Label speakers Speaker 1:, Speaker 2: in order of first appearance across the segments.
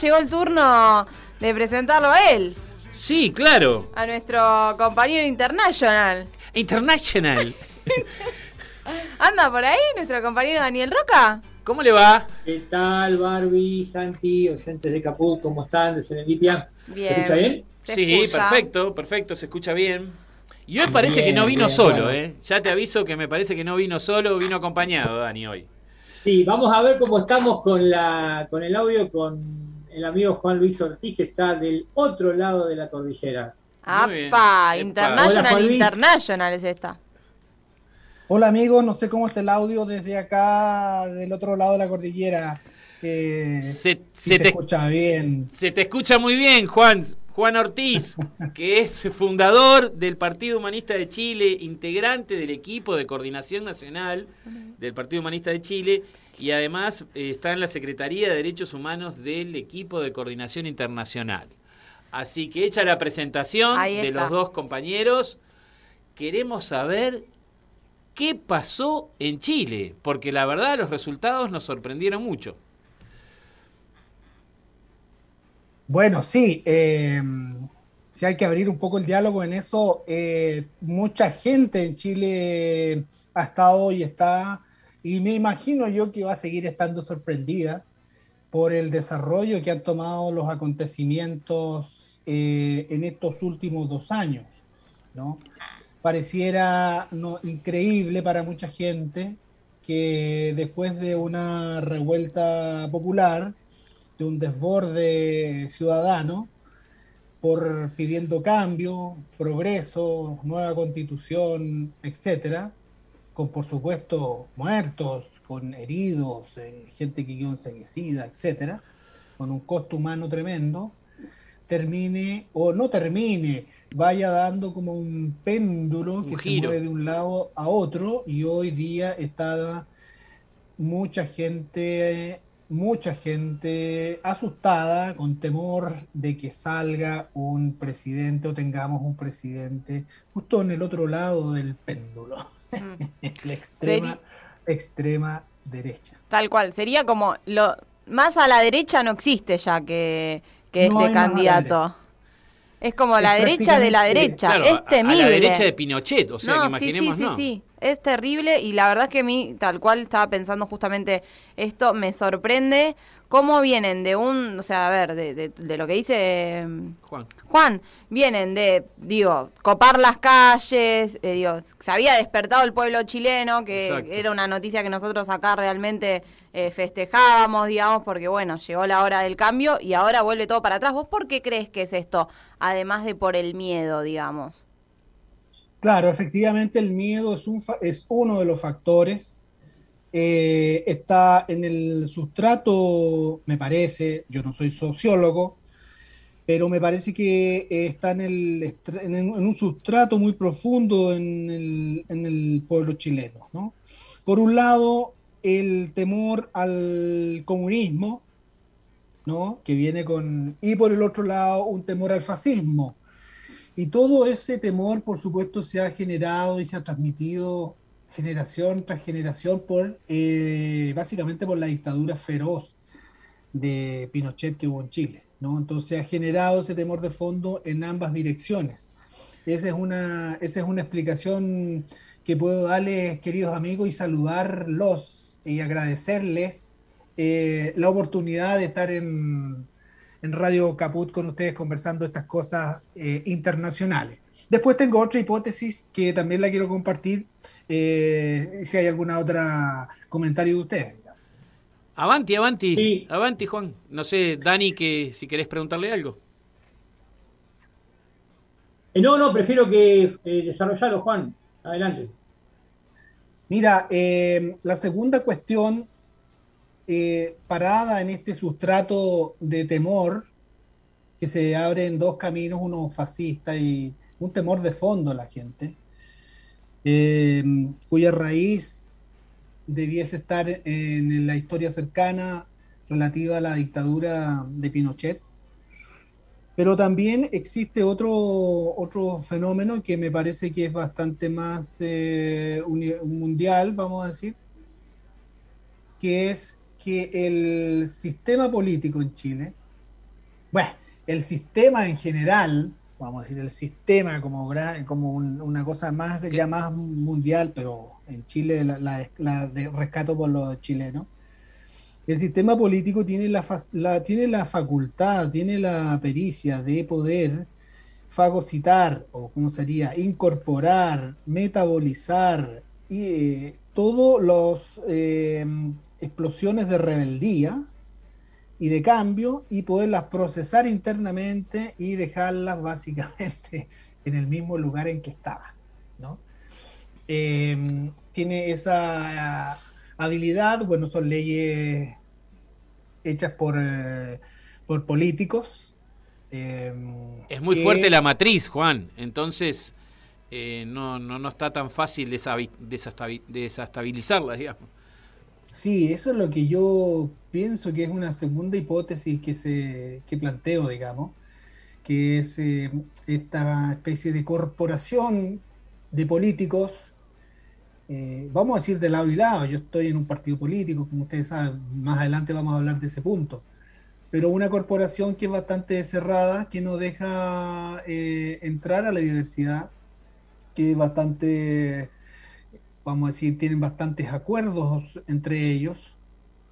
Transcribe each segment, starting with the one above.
Speaker 1: llegó el turno de presentarlo a él.
Speaker 2: Sí, claro.
Speaker 1: A nuestro compañero internacional.
Speaker 2: International.
Speaker 1: ¿Anda por ahí nuestro compañero Daniel Roca?
Speaker 2: ¿Cómo le va?
Speaker 3: ¿Qué tal, Barbie, Santi, oyentes de Caput? ¿Cómo están? ¿De Serendipia?
Speaker 1: Bien.
Speaker 3: ¿Se escucha bien?
Speaker 1: Se
Speaker 2: sí,
Speaker 1: escucha.
Speaker 2: perfecto, perfecto, se escucha bien. Y hoy parece
Speaker 3: Bien,
Speaker 2: que no vino
Speaker 3: bien,
Speaker 2: solo,
Speaker 3: bueno.
Speaker 2: ¿eh? Ya te aviso que me parece que no vino solo, vino acompañado, Dani, hoy.
Speaker 3: Sí, vamos a ver cómo estamos con, la, con el audio con el amigo Juan Luis Ortiz, que está del otro lado de la cordillera.
Speaker 1: ¡Apa! International,
Speaker 3: Hola.
Speaker 1: International es esta.
Speaker 4: Hola amigos, no sé cómo está el audio desde acá, del otro lado de la cordillera. Eh,
Speaker 2: Se,
Speaker 4: si
Speaker 2: se
Speaker 4: se,
Speaker 2: te,
Speaker 4: escucha bien.
Speaker 2: se te escucha muy bien, Juan. Juan Ortiz, que es fundador del Partido Humanista de Chile, integrante del equipo de coordinación nacional del Partido Humanista de Chile y además eh, está en la Secretaría de Derechos Humanos del equipo de coordinación internacional. Así que hecha la presentación de los dos compañeros, queremos saber qué pasó en Chile, porque la verdad los resultados nos sorprendieron mucho.
Speaker 4: Bueno, sí, eh, si hay que abrir un poco el diálogo en eso. eh, mucha gente en Chile ha estado y está, y me imagino yo que va a seguir estando sorprendida por el desarrollo que han tomado los acontecimientos eh, en estos últimos dos años, ¿no? Pareciera increíble para mucha gente que después de una revuelta popular, de un desborde ciudadano, por pidiendo cambio, progreso, nueva constitución, etcétera, con por supuesto muertos, con heridos, eh, gente que quedó enseguecida, etcétera, con un costo humano tremendo, termine o no termine, vaya dando como un péndulo que se mueve de un lado a otro y hoy día está mucha gente mucha gente asustada, con temor de que salga un presidente o tengamos un presidente justo en el otro lado del péndulo, la extrema,
Speaker 1: Seri-
Speaker 4: extrema derecha.
Speaker 1: Tal cual. Sería como lo más a la derecha no existe ya que, que
Speaker 4: No
Speaker 1: este candidato. Es como
Speaker 4: Es
Speaker 1: la derecha de la derecha.
Speaker 2: Claro,
Speaker 1: es
Speaker 2: a- a,
Speaker 1: temible.
Speaker 2: la derecha de Pinochet, o sea, que
Speaker 1: no,
Speaker 2: imaginemos,
Speaker 1: sí, sí,
Speaker 2: no.
Speaker 1: sí, sí. Es terrible y la verdad es que a mí, tal cual estaba pensando justamente esto, me sorprende cómo vienen de un, o sea, a ver, de, de- de lo que dice mm,
Speaker 2: Juan.
Speaker 1: Juan, vienen de, digo, copar las calles, eh, digo, se había despertado el pueblo chileno, que
Speaker 2: Exacto.
Speaker 1: era una noticia que nosotros acá realmente eh, festejábamos, digamos, porque bueno, llegó la hora del cambio y ahora vuelve todo para atrás. ¿Vos por qué crees que es esto? Además de por el miedo, digamos.
Speaker 4: Claro, efectivamente el miedo es, un fa- es uno de los factores. Eh, está en el sustrato, me parece, yo no soy sociólogo, pero me parece que eh, está en, el, un sustrato muy profundo en el, pueblo chileno. ¿no? Por un lado, el temor al comunismo, ¿no? que viene con... Y por el otro lado, un temor al fascismo. Y todo ese temor, por supuesto, se ha generado y se ha transmitido generación tras generación por eh, básicamente por la dictadura feroz de Pinochet que hubo en Chile, ¿no? Entonces ha generado ese temor de fondo en ambas direcciones. Esa es una, esa es una explicación que puedo darles, queridos amigos, y saludarlos y agradecerles eh, la oportunidad de estar en, en Radio Caput con ustedes conversando estas cosas eh, internacionales. Después tengo otra hipótesis que también la quiero compartir, eh, si hay alguna otra comentario de ustedes.
Speaker 2: Avanti, avanti,
Speaker 3: Sí.
Speaker 2: avanti, Juan. No sé, Dani, que si querés preguntarle algo.
Speaker 3: Eh, no, no, prefiero que eh, desarrollarlo, Juan. Adelante.
Speaker 4: Mira, eh, la segunda cuestión, eh, parada en este sustrato de temor, que se abre en dos caminos, uno fascista y un temor de fondo a la gente, eh, cuya raíz debiese estar en la historia cercana relativa a la dictadura de Pinochet. Pero también existe otro, otro fenómeno que me parece que es bastante más eh, mundial, vamos a decir, que es que el sistema político en Chile Bueno, el sistema en general, vamos a decir, el sistema como, como una cosa más ya más mundial, pero en Chile la, de rescato por los chilenos. El sistema político tiene la, tiene la facultad, tiene la pericia de poder fagocitar, o como sería, incorporar, metabolizar y eh, todos los eh, explosiones de rebeldía y de cambio y poderlas procesar internamente y dejarlas básicamente en el mismo lugar en que estaban. ¿no? Em, tiene esa habilidad, bueno, son leyes hechas por, eh, por políticos.
Speaker 2: Em, es muy fuerte la matriz, Juan, entonces eh, no, no, no, está tan fácil desestabilizarla, digamos.
Speaker 4: Sí, eso es lo que yo pienso que es una segunda hipótesis que se que planteo, digamos, que es eh, esta especie de corporación de políticos, eh, vamos a decir de lado y lado, yo estoy en un partido político, como ustedes saben, más adelante vamos a hablar de ese punto, pero una corporación que es bastante cerrada, que no deja eh, entrar a la diversidad, que es bastante vamos a decir, tienen bastantes acuerdos entre ellos.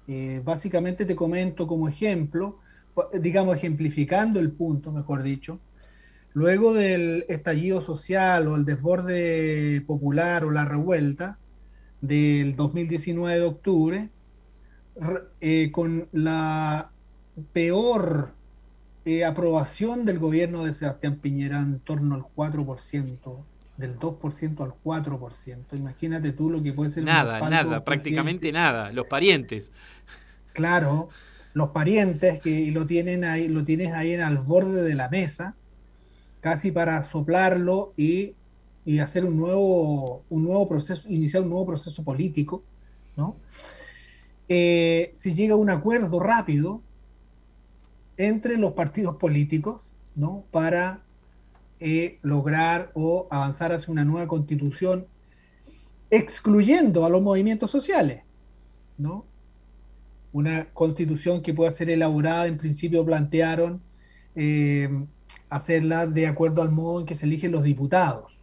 Speaker 4: Eh, básicamente te comento como ejemplo, digamos ejemplificando el punto, mejor dicho, luego del estallido social o el desborde popular o la revuelta del 2019 de octubre, eh, con la peor eh, aprobación del gobierno de Sebastián Piñera en torno al 4% del 2% al 4%. Imagínate tú lo que puede ser...
Speaker 2: Nada, nada, prácticamente nada, los parientes.
Speaker 4: Claro, los parientes que lo, tienen ahí, lo tienes ahí en al borde de la mesa, casi para soplarlo y, hacer un nuevo, un nuevo proceso, iniciar un nuevo proceso político, ¿no? Eh, si llega a un acuerdo rápido entre los partidos políticos, ¿no? Para eh, lograr o avanzar hacia una nueva constitución excluyendo a los movimientos sociales, ¿no? Una constitución que pueda ser elaborada, en principio plantearon eh, hacerla de acuerdo al modo en que se eligen los diputados.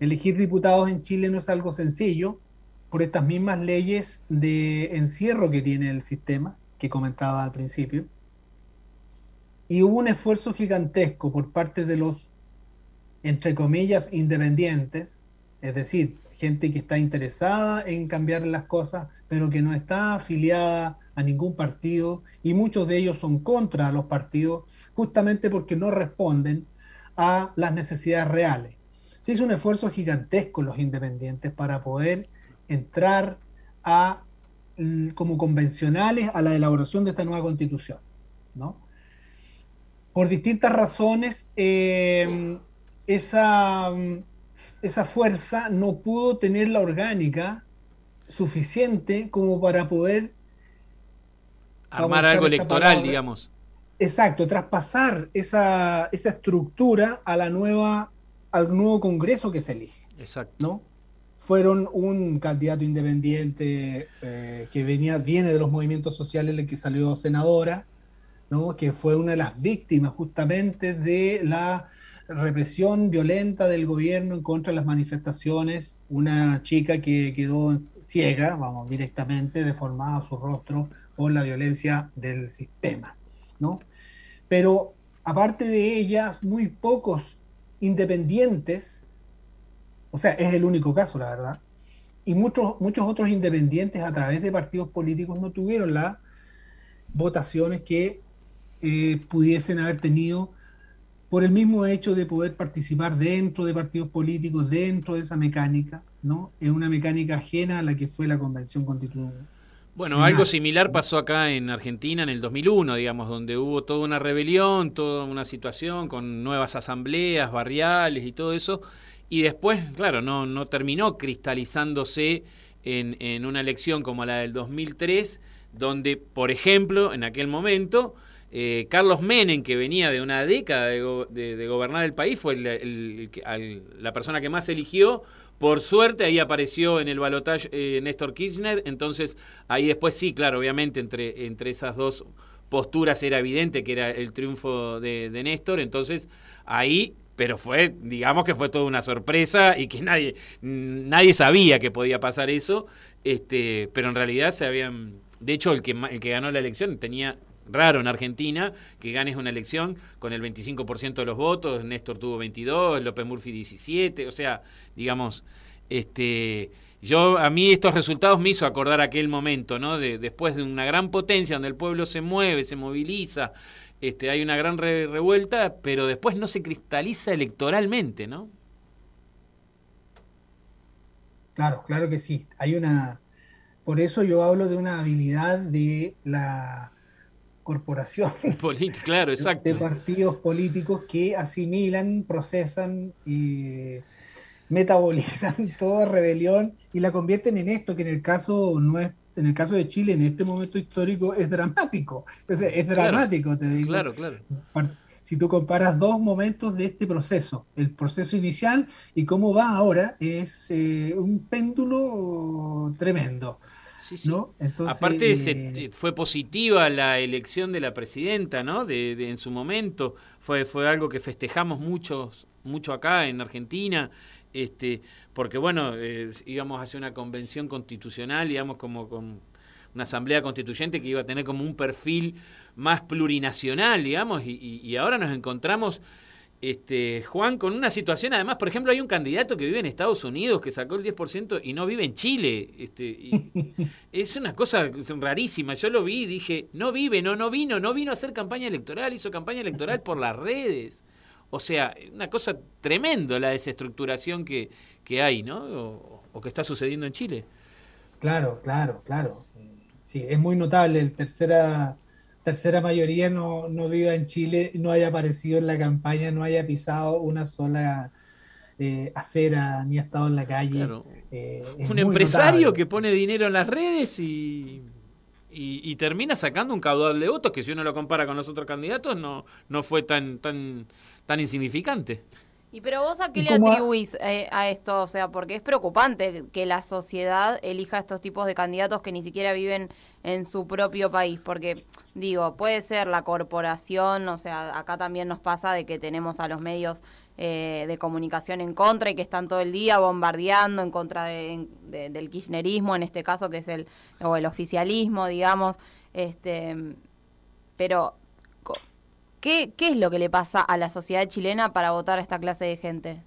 Speaker 4: Elegir diputados en Chile no es algo sencillo por estas mismas leyes de encierro que tiene el sistema, que comentaba al principio y hubo un esfuerzo gigantesco por parte de los, entre comillas, independientes, es decir, gente que está interesada en cambiar las cosas, pero que no está afiliada a ningún partido, y muchos de ellos son contra los partidos, justamente porque no responden a las necesidades reales. Se hizo un esfuerzo gigantesco los independientes para poder entrar a, como convencionales a la elaboración de esta nueva constitución, ¿no? Por distintas razones, eh, esa, esa fuerza no pudo tener la orgánica suficiente como para poder
Speaker 2: armar algo electoral, digamos.
Speaker 4: Exacto, traspasar esa, esa estructura a la nueva, al nuevo Congreso que se elige.
Speaker 2: Exacto.
Speaker 4: ¿no? Fueron un candidato independiente eh, que venía, viene de los movimientos sociales, el que salió senadora, que fue una de las víctimas justamente de la represión violenta del gobierno en contra de las manifestaciones, una chica que quedó ciega, vamos, directamente deformada su rostro por la violencia del sistema, ¿no? Pero aparte de ellas, muy pocos independientes, o sea, es el único caso, la verdad, y muchos, muchos otros independientes a través de partidos políticos no tuvieron las votaciones que eh, pudiesen haber tenido por el mismo hecho de poder participar dentro de partidos políticos, dentro de esa mecánica, ¿no? Es una mecánica ajena a la que fue la Convención Constitucional.
Speaker 2: Bueno, algo similar pasó acá en Argentina en el 2001, digamos, donde hubo toda una rebelión, toda una situación con nuevas asambleas barriales y todo eso, y después, claro, no, no terminó cristalizándose en, en una elección como la del 2003, donde, por ejemplo, en aquel momento eh, Carlos Menem, que venía de una década de, gobernar el país, fue la persona que más eligió. Por suerte ahí apareció en el balotaje eh, Néstor Kirchner, entonces ahí después sí, claro, obviamente entre, entre esas dos posturas era evidente que era el triunfo de, Néstor, entonces ahí pero fue, digamos que fue toda una sorpresa y que nadie, nadie sabía que podía pasar eso, este, pero en realidad se habían, de hecho el que, el que ganó la elección tenía raro en Argentina que ganes una elección con el 25% de los votos, Néstor tuvo 22, López Murphy 17, o sea, digamos, este yo a mí estos resultados me hizo acordar aquel momento, ¿no? De, después de una gran potencia donde el pueblo se mueve, se moviliza, este, hay una gran revuelta, pero después no se cristaliza electoralmente, ¿no?
Speaker 4: Claro, claro que sí. Hay una, por eso yo hablo de una habilidad de la corporación.
Speaker 2: claro, exacto.
Speaker 4: De partidos políticos que asimilan, procesan y metabolizan toda rebelión y la convierten en esto que en el caso es en el caso de Chile, en este momento histórico, es dramático. es dramático, te digo.
Speaker 2: Claro, claro.
Speaker 4: Si tú comparas dos momentos de este proceso, el proceso inicial y cómo va ahora, es eh, un péndulo tremendo. Sí, sí.
Speaker 2: Aparte eh, fue positiva la elección de la presidenta, ¿no? De, en su momento fue fue algo que festejamos muchos mucho acá en Argentina, este porque bueno, eh, íbamos a hacer una convención constitucional, digamos, como con una asamblea constituyente que iba a tener como un perfil más plurinacional, digamos, y, ahora nos encontramos, este, Juan, con una situación, además, por ejemplo, hay un candidato que vive en Estados Unidos que sacó el 10% y no vive en Chile. Este, es una cosa rarísima. Yo lo vi y dije, no vive, no, no vino, no vino a hacer campaña electoral, hizo campaña electoral por las redes. O sea, una cosa tremenda la desestructuración que, que hay, ¿no? O, que está sucediendo en Chile.
Speaker 4: Claro, claro, claro. Sí, es muy notable. El tercera, tercera mayoría no, no viva en Chile, no haya aparecido en la campaña, no haya pisado una sola eh, acera ni ha estado en la calle.
Speaker 2: Eh, un empresario que pone dinero en las redes y, y, termina sacando un caudal de votos que si uno lo compara con los otros candidatos no, no fue tan, tan, tan insignificante.
Speaker 1: ¿Y pero vos a qué le atribuís eh, a esto? O sea, porque es preocupante que la sociedad elija estos tipos de candidatos que ni siquiera viven en su propio país, porque digo, puede ser la corporación, o sea, acá también nos pasa de que tenemos a los medios eh, de comunicación en contra y que están todo el día bombardeando en contra del kirchnerismo, en este caso que es el, o el oficialismo, digamos, este, pero ¿Qué, es lo que le pasa a la sociedad chilena para votar a esta clase de gente?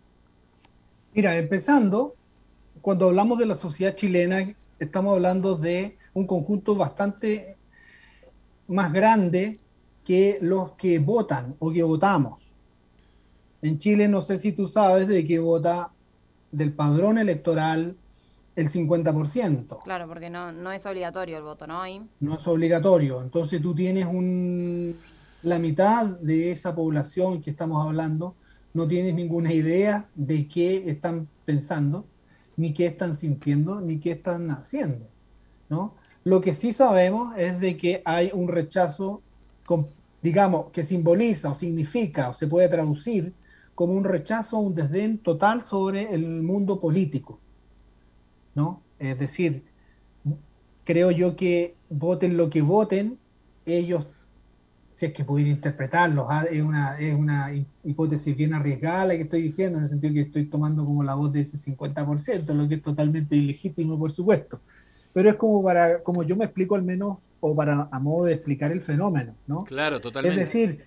Speaker 4: Mira, empezando, cuando hablamos de la sociedad chilena, estamos hablando de un conjunto bastante más grande que los que votan o que votamos. En Chile no sé si tú sabes de que vota del padrón electoral el 50%.
Speaker 1: Claro, porque no, no es obligatorio el voto, ¿no?
Speaker 4: No es obligatorio. Entonces tú tienes un, la mitad de esa población que estamos hablando no tiene ninguna idea de qué están pensando, ni qué están sintiendo, ni qué están haciendo. ¿no? Lo que sí sabemos es de que hay un rechazo, digamos, que simboliza o significa o se puede traducir como un rechazo, un desdén total sobre el mundo político. ¿no? Es decir, creo yo que voten lo que voten, ellos si es que pudiera interpretarlo, ¿ah? es una, es una hipótesis bien arriesgada la que estoy diciendo, en el sentido que estoy tomando como la voz de ese 50%, lo que es totalmente ilegítimo, por supuesto. Pero es como para, como yo me explico al menos, o para a modo de explicar el fenómeno, ¿no?
Speaker 2: Claro, totalmente.
Speaker 4: Es decir,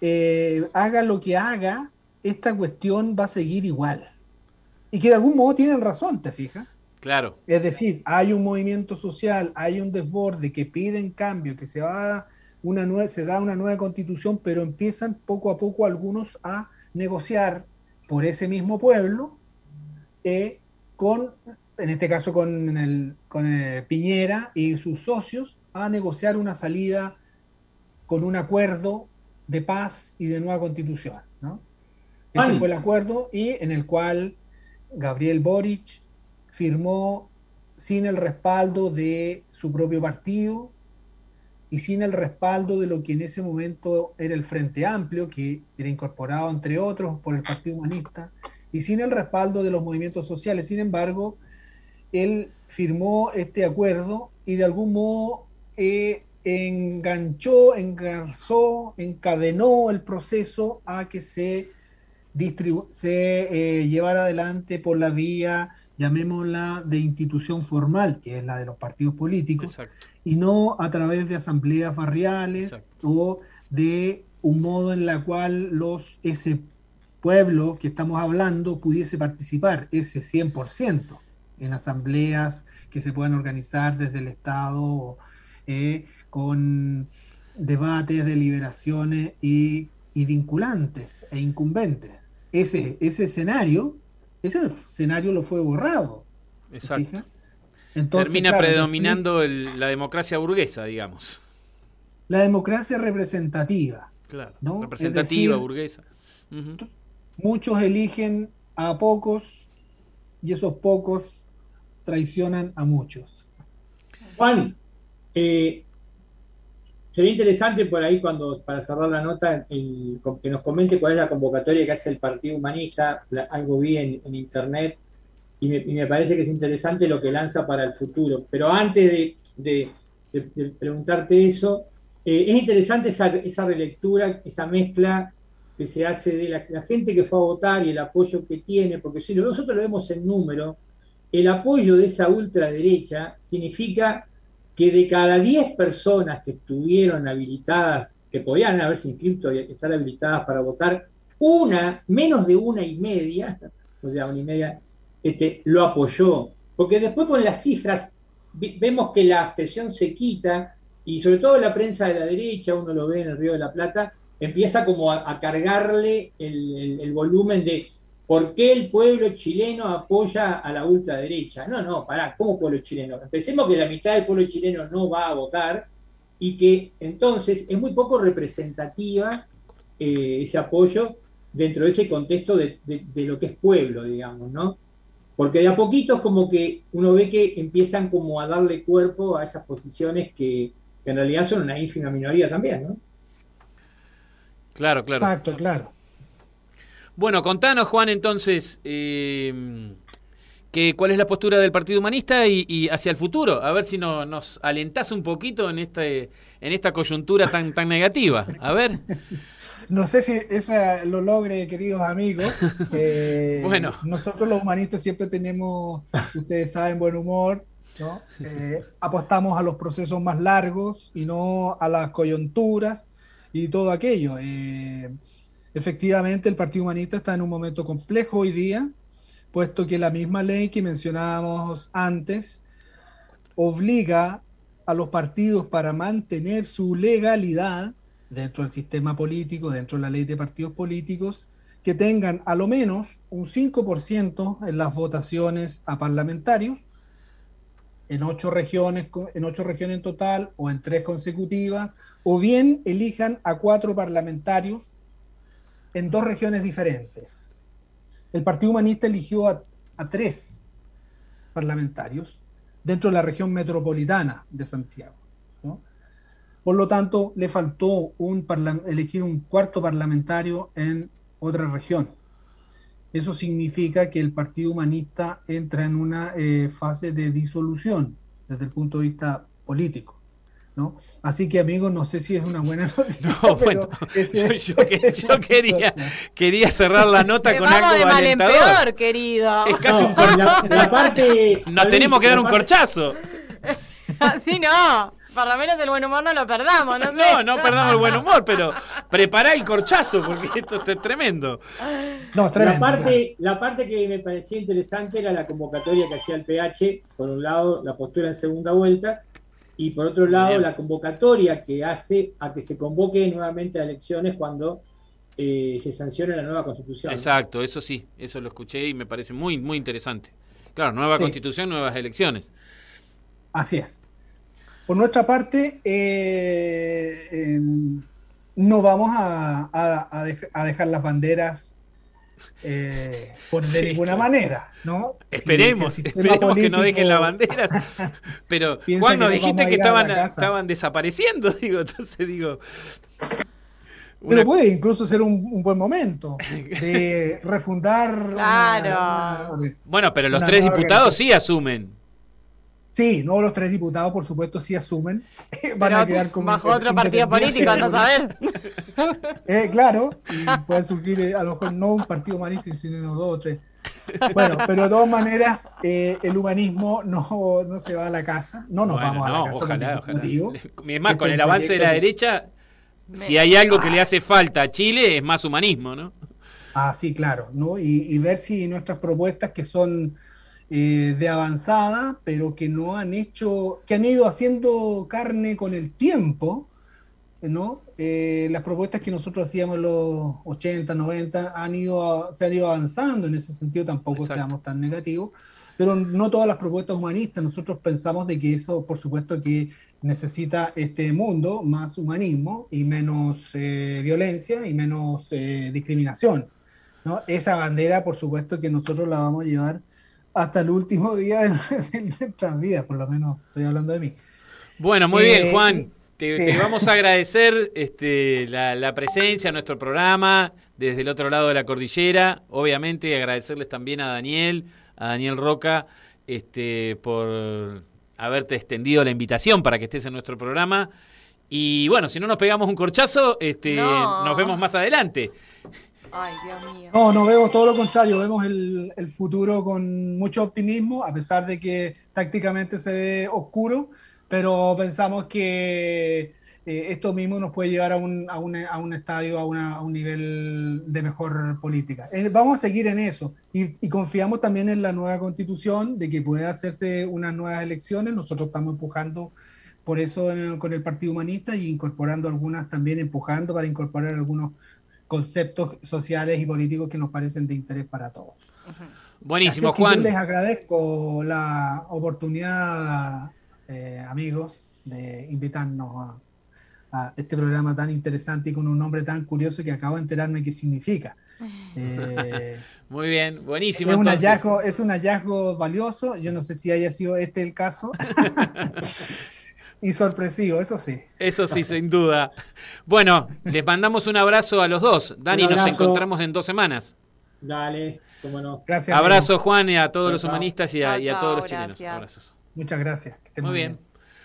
Speaker 4: eh, haga lo que haga, esta cuestión va a seguir igual. Y que de algún modo tienen razón, ¿te fijas?
Speaker 2: Claro.
Speaker 4: Es decir, hay un movimiento social, hay un desborde que piden cambio, que se va a una nueva, se da una nueva constitución, pero empiezan poco a poco algunos a negociar por ese mismo pueblo eh, con, en este caso con, el, con Piñera y sus socios, a negociar una salida con un acuerdo de paz y de nueva constitución. ¿no? Ese fue el acuerdo y en el cual Gabriel Boric firmó sin el respaldo de su propio partido, y sin el respaldo de lo que en ese momento era el Frente Amplio, que era incorporado, entre otros, por el Partido Humanista, y sin el respaldo de los movimientos sociales. Sin embargo, él firmó este acuerdo y de algún modo eh, enganchó, engarzó, encadenó el proceso a que se, se eh, llevara adelante por la vía, llamémosla, de institución formal, que es la de los partidos políticos, y no a través de asambleas barriales o de un modo en la cual los, ese pueblo que estamos hablando pudiese participar, ese 100%, en asambleas que se puedan organizar desde el Estado. Eh, con debates, deliberaciones y, y vinculantes e incumbentes. Ese, ese escenario, ese escenario lo fue borrado.
Speaker 2: Exacto. Entonces, Termina predominando la democracia burguesa, digamos.
Speaker 4: La democracia representativa.
Speaker 2: Claro, representativa, burguesa.
Speaker 4: Muchos eligen a pocos y esos pocos traicionan a muchos.
Speaker 3: Juan, eh, Sería interesante por ahí, cuando para cerrar la nota, que nos comente cuál es la convocatoria que hace el Partido Humanista, algo vi en, internet, y me, parece que es interesante lo que lanza para el futuro. Pero antes de, preguntarte eso, eh, es interesante esa, relectura, esa mezcla que se hace de la, gente que fue a votar y el apoyo que tiene, porque si nosotros lo vemos en número, el apoyo de esa ultraderecha significa que de cada 10 personas que estuvieron habilitadas, que podían haberse inscrito y estar habilitadas para votar, una, menos de una y media, o sea, una y media, este, lo apoyó. Porque después con las cifras vemos que la abstención se quita y sobre todo la prensa de la derecha, uno lo ve en el Río de la Plata, empieza como a, cargarle el volumen de ¿Por qué el pueblo chileno apoya a la ultraderecha? No, no, pará, ¿cómo pueblo chileno? Empecemos que la mitad del pueblo chileno no va a votar y que entonces es muy poco representativa eh, ese apoyo dentro de ese contexto de, lo que es pueblo, digamos, ¿no? Porque de a poquito es como que uno ve que empiezan como a darle cuerpo a esas posiciones que, que en realidad son una ínfima minoría también, ¿no?
Speaker 2: Claro, claro.
Speaker 4: Exacto, claro.
Speaker 2: Bueno, contanos, Juan, entonces, eh, que, cuál es la postura del Partido Humanista y, hacia el futuro. A ver si nos alentás un poquito en, este, en esta coyuntura tan, tan negativa. A ver.
Speaker 4: No sé si esa lo logre, queridos amigos. Eh, bueno. Nosotros los humanistas siempre tenemos, ustedes saben, buen humor. ¿no? Eh, apostamos a los procesos más largos y no a las coyunturas y todo aquello. Eh, Efectivamente, el Partido Humanista está en un momento complejo hoy día, puesto que la misma ley que mencionábamos antes obliga a los partidos para mantener su legalidad dentro del sistema político, dentro de la ley de partidos políticos, que tengan a lo menos un 5% en las votaciones a parlamentarios, en ocho regiones, en ocho regiones en total o en tres consecutivas, o bien elijan a cuatro parlamentarios en dos regiones diferentes. El Partido Humanista eligió a, tres parlamentarios dentro de la región metropolitana de Santiago. Por lo tanto, le faltó un elegir un cuarto parlamentario en otra región. Eso significa que el Partido Humanista entra en una eh, fase de disolución desde el punto de vista político. Así que amigos, no sé si es una buena noticia. No, bueno,
Speaker 2: yo, quería, quería cerrar la nota con algo de mal en peor,
Speaker 1: querido.
Speaker 2: Es casi un corchazo. Nos tenemos que dar un corchazo.
Speaker 1: Así no. Por lo menos el buen humor no lo perdamos, ¿no?
Speaker 2: No, no perdamos el buen humor, pero prepará el corchazo porque esto es tremendo.
Speaker 3: No, tremendo. La parte, la parte que me parecía interesante era la convocatoria que hacía el PH, por un lado la postura en segunda vuelta, y por otro lado la convocatoria que hace a que se convoque nuevamente a elecciones cuando eh, se sancione la nueva constitución.
Speaker 2: Exacto, eso sí, eso lo escuché y me parece muy, muy interesante. Claro, nueva constitución, nuevas elecciones.
Speaker 4: Así es. Por nuestra parte, eh, em, no vamos a, dejar las banderas eh, por de ninguna manera, ¿no?
Speaker 2: Esperemos, esperemos que no dejen la bandera. Pero Juan, nos dijiste que estaban, estaban desapareciendo, digo, entonces digo.
Speaker 4: Pero puede incluso ser un, buen momento de refundar.
Speaker 1: Claro.
Speaker 2: bueno, pero los tres diputados sí asumen.
Speaker 4: Sí, no los tres diputados, por supuesto, sí asumen.
Speaker 1: Van a quedar como bajo otro partido político, no saber.
Speaker 4: Eh, claro, y puede surgir eh, a lo mejor no un partido humanista, sino dos o tres. Bueno, pero de todas maneras, eh, el humanismo no, no, se va a la casa, no nos vamos a la casa.
Speaker 2: Ojalá, ojalá. Es más, con el avance de la derecha, si hay algo que le hace falta a Chile es más humanismo, ¿no?
Speaker 4: Ah, sí, claro, ¿no? y ver si nuestras propuestas que son eh, de avanzada, pero que no han hecho, que han ido haciendo carne con el tiempo, ¿no? Eh, las propuestas que nosotros hacíamos en los 80, 90 han ido, se han ido avanzando, en ese sentido tampoco seamos tan negativos, pero no todas las propuestas humanistas, nosotros pensamos de que eso, por supuesto, que necesita este mundo más humanismo y menos eh, violencia y menos discriminación. ¿no? Esa bandera, por supuesto, que nosotros la vamos a llevar hasta el último día de, nuestras vidas, por lo menos estoy hablando de mí.
Speaker 2: Bueno, muy bien, eh, Juan. Te, vamos a agradecer este, la, presencia en nuestro programa desde el otro lado de la cordillera. Obviamente agradecerles también a Daniel, a Daniel Roca, este, por haberte extendido la invitación para que estés en nuestro programa. Y bueno, si no nos pegamos un corchazo, este, nos vemos más adelante.
Speaker 1: Ay, Dios mío.
Speaker 4: No, no vemos todo lo contrario, vemos el, futuro con mucho optimismo, a pesar de que tácticamente se ve oscuro, pero pensamos que eh, esto mismo nos puede llevar a un, a un, a un estadio, a, a, un nivel de mejor política. Eh, vamos a seguir en eso y, confiamos también en la nueva constitución, de que pueda hacerse unas nuevas elecciones. Nosotros estamos empujando por eso con el Partido Humanista y incorporando algunas también, empujando para incorporar algunos conceptos sociales y políticos que nos parecen de interés para todos.
Speaker 2: Buenísimo, Juan. Yo
Speaker 4: les agradezco la oportunidad, eh, amigos, de invitarnos a, este programa tan interesante y con un nombre tan curioso que acabo de enterarme qué significa.
Speaker 2: Eh, Muy bien, buenísimo.
Speaker 4: Es un, hallazgo, es un hallazgo valioso. Yo no sé si haya sido este el caso. y sorpresivo, eso sí.
Speaker 2: Eso sí, sin duda. Bueno, les mandamos un abrazo a los dos. Dani, nos encontramos en dos semanas.
Speaker 3: Dale, cómo no.
Speaker 2: Gracias. Abrazo, Juan, y a todos los humanistas y a, todos los chilenos. Abrazos.
Speaker 4: Muchas gracias.
Speaker 2: muy bien.